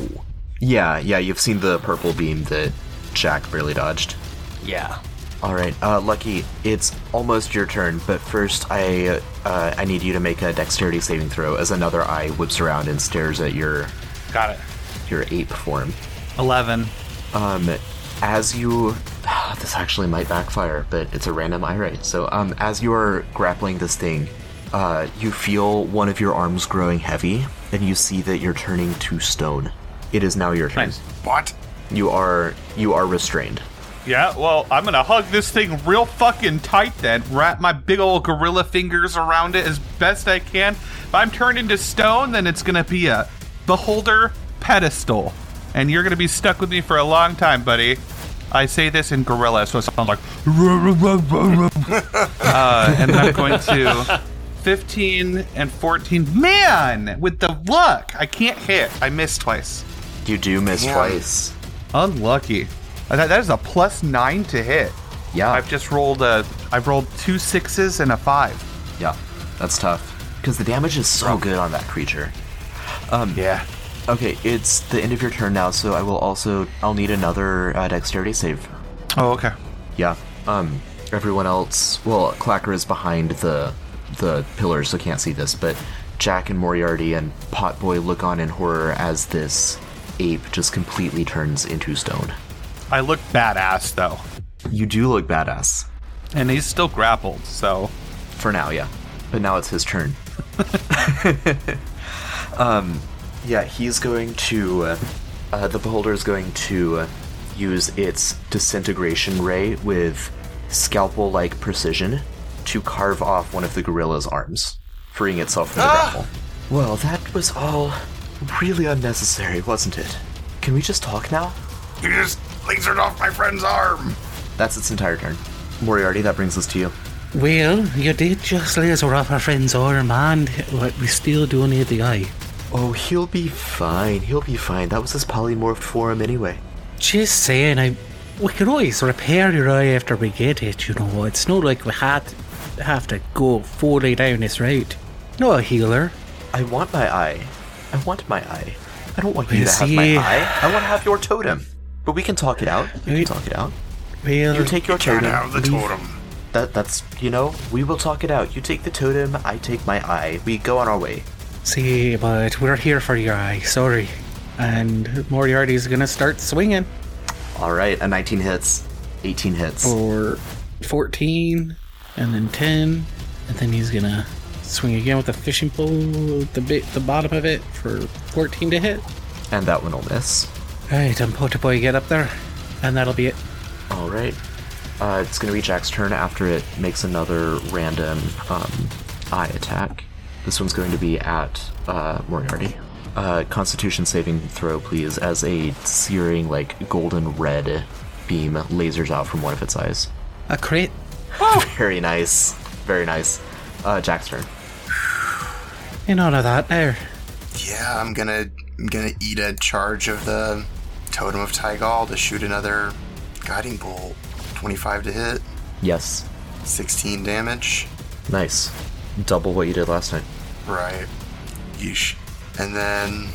Yeah, yeah, you've seen the purple beam that Jack barely dodged. Yeah. All right, uh, Lucky, it's almost your turn, but first I uh, I need you to make a dexterity saving throw as another eye whips around and stares at your Got it. your ape form. 11. Um, as you this actually might backfire, but it's a random eye ray. So, um, as you are grappling this thing, uh, you feel one of your arms growing heavy, and you see that you're turning to stone. It is now your turn. Nice. What? You are you are restrained. Yeah, well, I'm gonna hug this thing real fucking tight then. Wrap my big old gorilla fingers around it as best I can. If I'm turned into stone, then it's gonna be a beholder pedestal. And you're gonna be stuck with me for a long time, buddy. I say this in gorilla, so it sounds like. uh, and I'm going to 15 and 14. Man, with the luck, I can't hit. I missed twice. You do miss Damn. twice. Unlucky. Uh, That, that is a plus nine to hit. Yeah, I've just rolled a. I've rolled two sixes and a five. yeah, that's tough because the damage is so good on that creature. Um, Yeah. Okay, it's the end of your turn now, so I will also I'll need another uh, dexterity save. Oh, okay. Yeah. Um. Everyone else. Well, Clacker is behind the the pillars, so can't see this. But Jack and Moriarty and Potboy look on in horror as this ape just completely turns into stone. I look badass though, You do look badass and he's still grappled. So for now, yeah. But now it's his turn. um. Yeah, he's going to. Uh, uh, the beholder is going to uh, use its disintegration ray with scalpel-like precision to carve off one of the gorilla's arms, freeing itself from the grapple. Well, that was all really unnecessary, wasn't it? Can we just talk now? You just lasered off my friend's arm. That's its entire turn. Moriarty, that brings us to you. Well, you did just laser off our friend's arm, and but we still do need the eye. Oh, he'll be fine. He'll be fine. That was his polymorphed form anyway. Just saying, I we can always repair your eye after we get it. You know, it's not like we had have to go fully down this route. No a healer. I want my eye. I want my eye. I don't want you You to have my eye. I want to have your totem. But we can talk it out. We can talk it out. Well, You take your Can't totem. have the totem. That that's you know we will talk it out. You take the totem. I take my eye. We go on our way. See, but we're here for your eye. Sorry. And Moriarty's gonna start swinging All right, a 19 hits, 18 hits. for 14, and then 10, and then he's gonna swing again with the fishing pole, the bit, the bottom of it for 14 to hit. and that one will miss. Right, and Potaboy get up there, and that'll be it. All right. Uh, it's gonna be Jack's turn after it makes another random um, eye attack. This one's going to be at uh, Moriarty. Uh, Constitution saving throw, please, as a searing, like golden red beam lasers out from one of its eyes. A crit. Very nice. Very nice. Uh, Jack's turn. You none of that there. Yeah, I'm gonna I'm gonna eat a charge of the totem of Tygal to shoot another guiding bolt. 25 to hit, Yes. 16 damage. Nice. Double what you did last time. Right. Yeesh. And then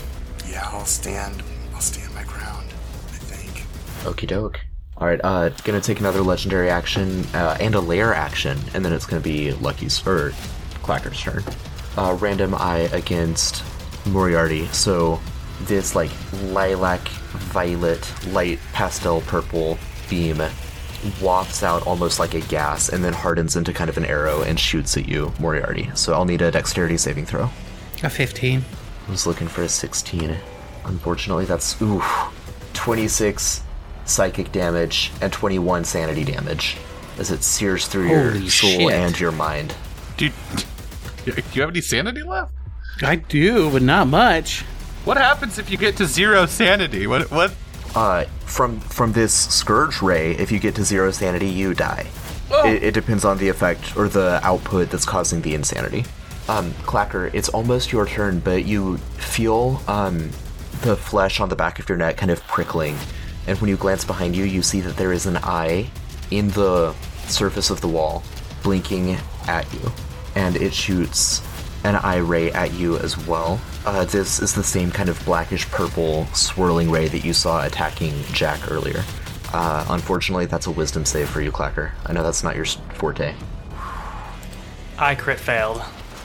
yeah, I'll stand I'll stand my ground, I think. Okie doke. Alright, uh, gonna take another legendary action uh, and a lair action, and then it's gonna be Lucky's, or Clacker's turn. Uh, random eye against Moriarty. So this, like, lilac, violet, light pastel purple beam wafts out almost like a gas and then hardens into kind of an arrow and shoots at you, Moriarty. So I'll need a dexterity saving throw. A 15. I was looking for a 16. Unfortunately, that's ooh, 26 psychic damage and 21 sanity damage as it sears through your soul shit. and your mind. do you, do you have any sanity left? I do, but not much. What happens if you get to zero sanity? What what? Uh, from from this scourge ray, if you get to zero sanity, you die. It, it depends on the effect or the output that's causing the insanity. Um, Clacker, it's almost your turn, but you feel um, the flesh on the back of your neck kind of prickling, and when you glance behind you, you see that there is an eye in the surface of the wall, blinking at you, and it shoots an eye ray at you as well. Uh, this is the same kind of blackish purple swirling ray that you saw attacking Jack earlier. Uh, unfortunately, that's a wisdom save for you, Clacker. I know that's not your forte. I crit failed.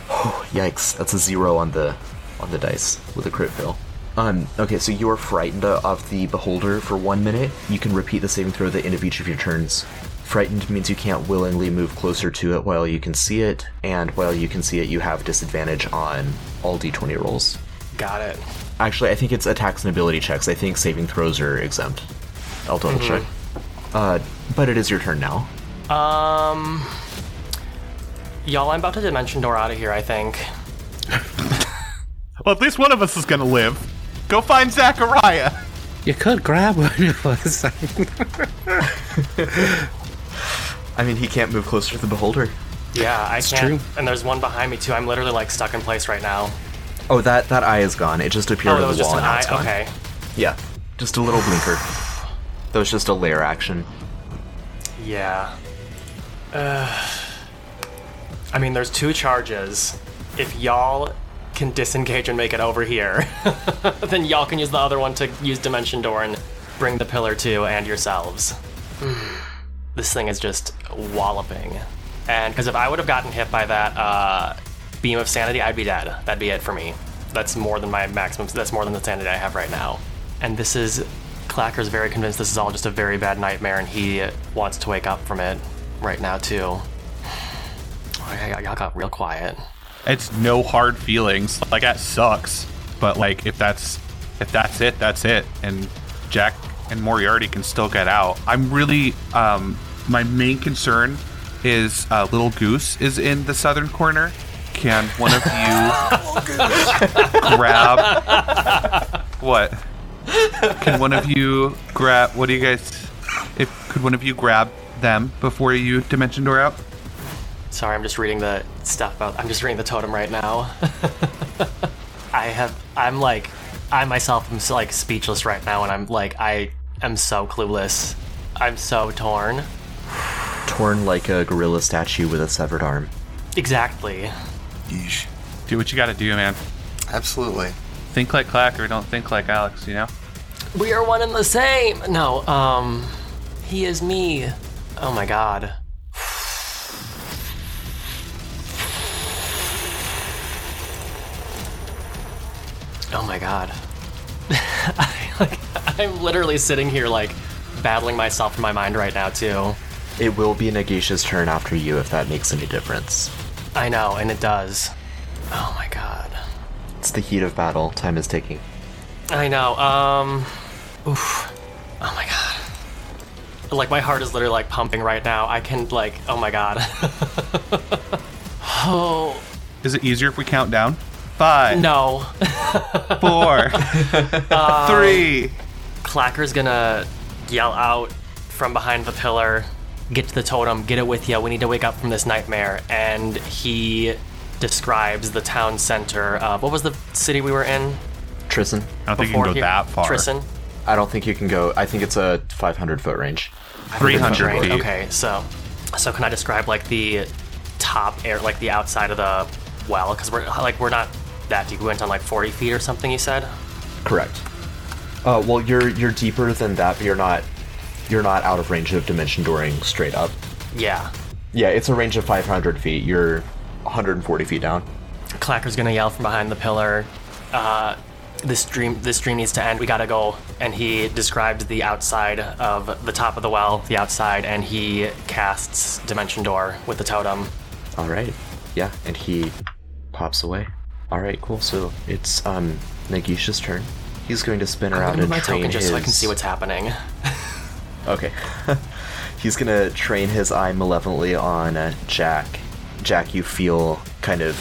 Oh, Yikes! That's a zero on the on the dice with a crit fail. Um, okay, so you are frightened of the beholder for one minute. You can repeat the saving throw at the end of each of your turns. Frightened means you can't willingly move closer to it while you can see it, and while you can see it, you have disadvantage on all d20 rolls. Got it. Actually, I think it's attacks and ability checks. I think saving throws are exempt. I'll double check. Uh, but it is your turn now. Um, y'all, I'm about to dimension door out of here. I think. Well, at least one of us is gonna live. Go find Zachariah. You could grab one of us. I mean, he can't move closer to the beholder. Yeah, I It's can't. true. And there's one behind me too. I'm literally like stuck in place right now. Oh, that that eye is gone. It just appeared Oh, on was the just wall an eye. gone. Okay. Yeah, just a little blinker. That was just a lair action. Yeah. Uh, I mean, there's two charges. If y'all can disengage and make it over here, then y'all can use the other one to use Dimension Door and bring the pillar to and yourselves. this thing is just walloping. And because if I would have gotten hit by that uh, beam of sanity, I'd be dead. That'd be it for me. That's more than my maximum. That's more than the sanity I have right now. And this is. Clacker's very convinced this is all just a very bad nightmare, and he wants to wake up from it right now too. Y'all got real quiet. It's no hard feelings. Like that sucks. But like if that's if that's it, that's it. And Jack and Moriarty can still get out. I'm really um my main concern is uh, little goose is in the southern corner. Can one of you grab what? Can one of you grab what do you guys if could one of you grab them before you dimension door out? Sorry, I'm just reading the stuff about. I'm just reading the totem right now. I have. I'm like. I myself am so, like speechless right now, and I'm like. I am so clueless. I'm so torn. Torn like a gorilla statue with a severed arm. Exactly. Yeesh. Do what you gotta do, man. Absolutely. Think like Clacker, don't think like Alex, you know? We are one and the same. No. Um. He is me. Oh my god. Oh my god. I, like, I'm literally sitting here like battling myself in my mind right now too. It will be Nagisha's turn after you if that makes any difference. I know, and it does. Oh my god. It's the heat of battle. Time is ticking. I know. Um. Oof. Oh my god. Like my heart is literally like pumping right now. I can like. Oh my god. oh Is it easier if we count down? Five, no. four, three. Clacker's gonna yell out from behind the pillar. Get to the totem. Get it with you. We need to wake up from this nightmare. And he describes the town center of what was the city we were in Tristan, I don't think you can go here? that far. Tristan. I don't think you can go. I think it's a 500 foot range. 300 Right, feet. Okay, so so can I describe like the top air, like the outside of the well? Because we're like we're not that deep. We went on like 40 feet or something. You said. Correct. Uh, well, you're you're deeper than that, but you're not you're not out of range of dimension dooring straight up. Yeah. Yeah, it's a range of 500 feet. You're 140 feet down. Clacker's gonna yell from behind the pillar. Uh, this dream, this dream needs to end. We gotta go. And he describes the outside of the top of the well, the outside, and he casts Dimension Door with the totem. All right. Yeah, and he pops away. All right, cool. So it's um Nagisha's turn. He's going to spin I'm around gonna and my train token just his. so I can see what's happening. Okay. He's gonna train his eye malevolently on uh, Jack. Jack, you feel kind of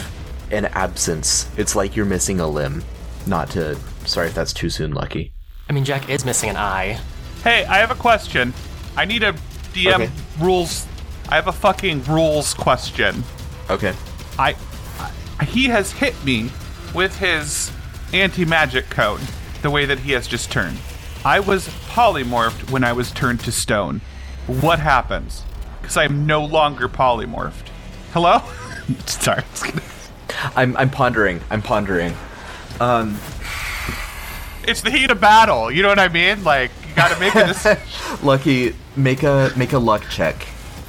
an absence. It's like you're missing a limb. Not to. Sorry if that's too soon, Lucky. I mean, Jack is missing an eye. Hey, I have a question. I need a DM Okay. rules. I have a fucking rules question. Okay. I, I he has hit me with his anti-magic cone the way that he has just turned. I was polymorphed when I was turned to stone. What happens? Because I'm no longer polymorphed. Hello? Sorry. I'm, I'm pondering. I'm pondering. Um, It's the heat of battle. You know what I mean? Like you got to make a decision. Lucky, make a make a luck check.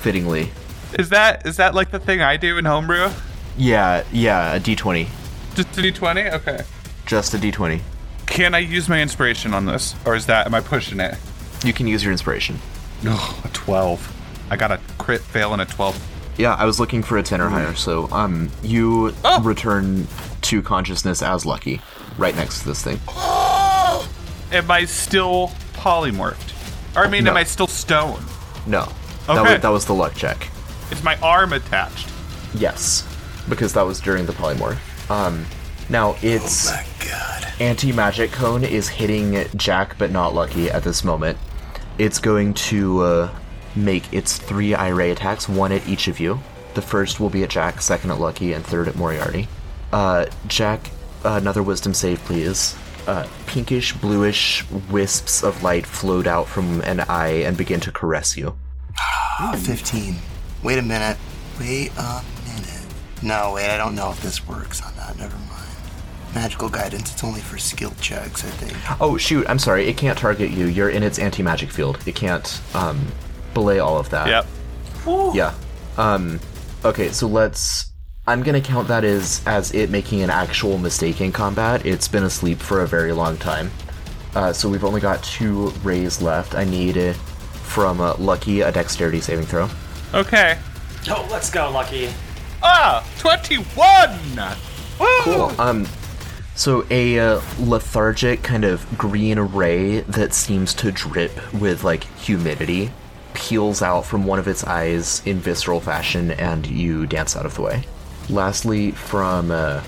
Fittingly. is that is that like the thing I do in homebrew? Yeah, yeah, a d20. Just a d20? Okay. Just a d20. Can I use my inspiration on this, or is that am I pushing it? You can use your inspiration. No, a twelve. I got a crit fail and a twelve. Yeah, I was looking for a 10 or higher, so um, you return to consciousness as Lucky, right next to this thing. Am I still polymorphed? Or I mean, am I still stone? No, that, Okay. was, that was the luck check. Is my arm attached? Yes, because that was during the polymorph. Um, now it's Oh My God. Anti-magic cone is hitting Jack, but not Lucky at this moment. It's going to uh, make its three eye ray attacks, one at each of you. The first will be at Jack, second at Lucky, and third at Moriarty. Uh, Jack, another Wisdom save, please. Uh, pinkish, bluish wisps of light float out from an eye and begin to caress you. Ooh, 15. Wait a minute. Wait a minute. No, wait, I don't know if this works on that. Never mind. Magical guidance, it's only for skill checks, I think. Oh shoot, I'm sorry. It can't target you. You're in its anti-magic field. It can't um belay all of that. Yep. Yeah. Um okay, so let's I'm going to count that as as it making an actual mistake in combat. It's been asleep for a very long time. Uh, so we've only got two rays left. I need uh, from uh, Lucky a dexterity saving throw. Okay. Oh, let's go, Lucky. Ah, 21! Woo! Cool. Um, so a uh, lethargic kind of green ray that seems to drip with like humidity peels out from one of its eyes in visceral fashion, and you dance out of the way. Lastly, from uh,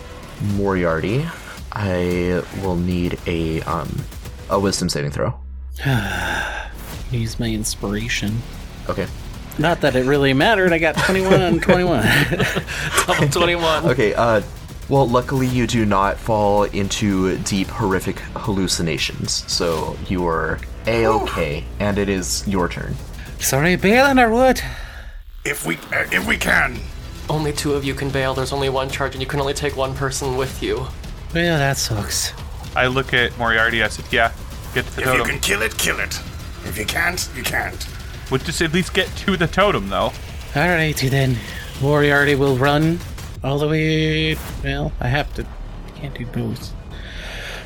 Moriarty, I will need a um a Wisdom saving throw. Use my inspiration. Okay. Not that it really mattered. I got 21 21. Double 21. Okay. Uh, well, luckily you do not fall into deep horrific hallucinations, so you are a okay, and it is your turn. Sorry, bailing or what? If we, uh, if we can. Only two of you can bail. There's only one charge, and you can only take one person with you. Well, that sucks. I look at Moriarty. I said, "Yeah, get to the If you can kill it, kill it. If you can't, you can't. We'll just at least get to the totem, though." Alrighty then. Moriarty will run all the way. Well, I have to. I can't do both.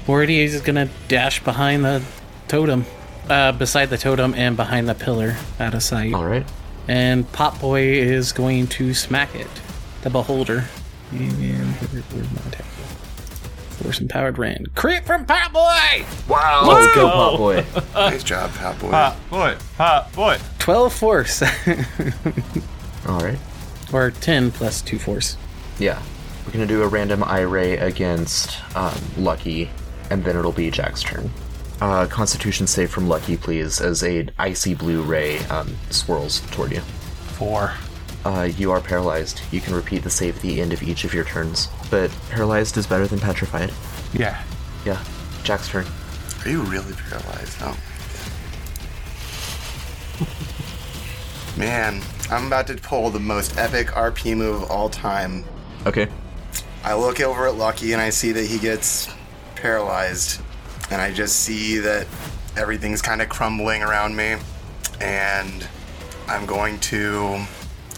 Moriarty is gonna dash behind the totem. Uh, beside the totem and behind the pillar out of sight. All right. And Pop Boy is going to smack it. The Beholder. And where- where's my attack? Force empowered Rand. Crit from Pop Boy! Wow. Let's go, Pop Boy. nice job, Pat Boy. Pop boy, hot boy. 12 force. All right. or 10 plus 2 force. Yeah. We're gonna do a random eye ray against um, Lucky, and then it'll be Jack's turn. Uh, Constitution save from Lucky, please, as a icy blue ray um, swirls toward you. Four. Uh, you are paralyzed. You can repeat the save at the end of each of your turns, but paralyzed is better than petrified. Yeah. Yeah. Jack's turn. Are you really paralyzed? Oh. Man, I'm about to pull the most epic RP move of all time. Okay. I look over at Lucky and I see that he gets paralyzed. And I just see that everything's kind of crumbling around me. And I'm going to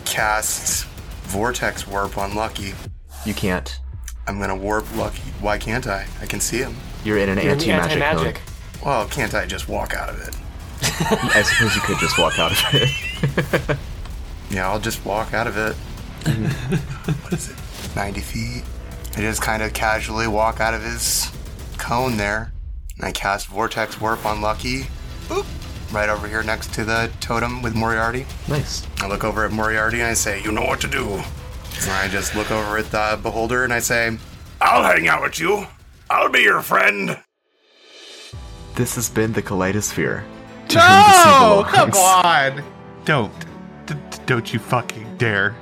cast Vortex Warp on Lucky. You can't. I'm going to warp Lucky. Why can't I? I can see him. You're in an You're in the anti-magic, anti-magic. Well, can't I just walk out of it? I suppose you could just walk out of it. Yeah, I'll just walk out of it. what is it? 90 feet. I just kind of casually walk out of his cone there. And I cast Vortex Warp on Lucky. Boop. Right over here next to the totem with Moriarty. nice. I look over at Moriarty and I say, You know what to do. And I just look over at the Beholder and I say, I'll hang out with you. I'll be your friend. This has been the Kaleidosphere. To No, the come on. Don't, D- d- don't you fucking dare.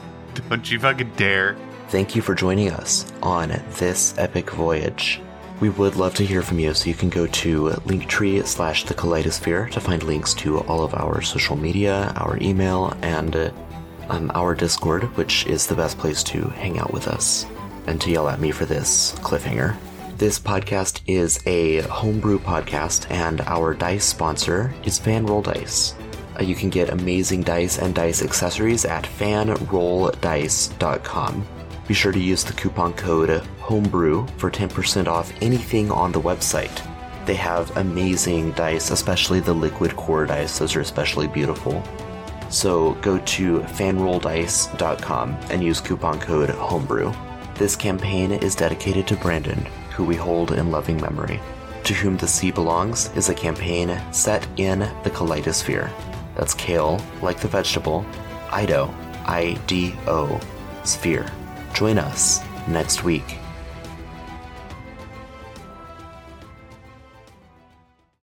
Don't you fucking dare. Thank you for joining us on this epic voyage. We would love to hear from you, so you can go to linktree slash the kaleidosphere to find links to all of our social media, our email, and uh, um, our Discord, which is the best place to hang out with us and to yell at me for this cliffhanger. This podcast is a homebrew podcast, and our dice sponsor is Fan Roll Dice. Uh, you can get amazing dice and dice accessories at fanrolldice.com. Be sure to use the coupon code HOMEBREW for 10% off anything on the website. They have amazing dice, especially the liquid core dice. Those are especially beautiful. So go to fanrolldice.com and use coupon code HOMEBREW. This campaign is dedicated to Brandon, who we hold in loving memory. To Whom the Sea Belongs is a campaign set in the Kaleidosphere. That's kale, like the vegetable, Ido, I D O, sphere. Join us next week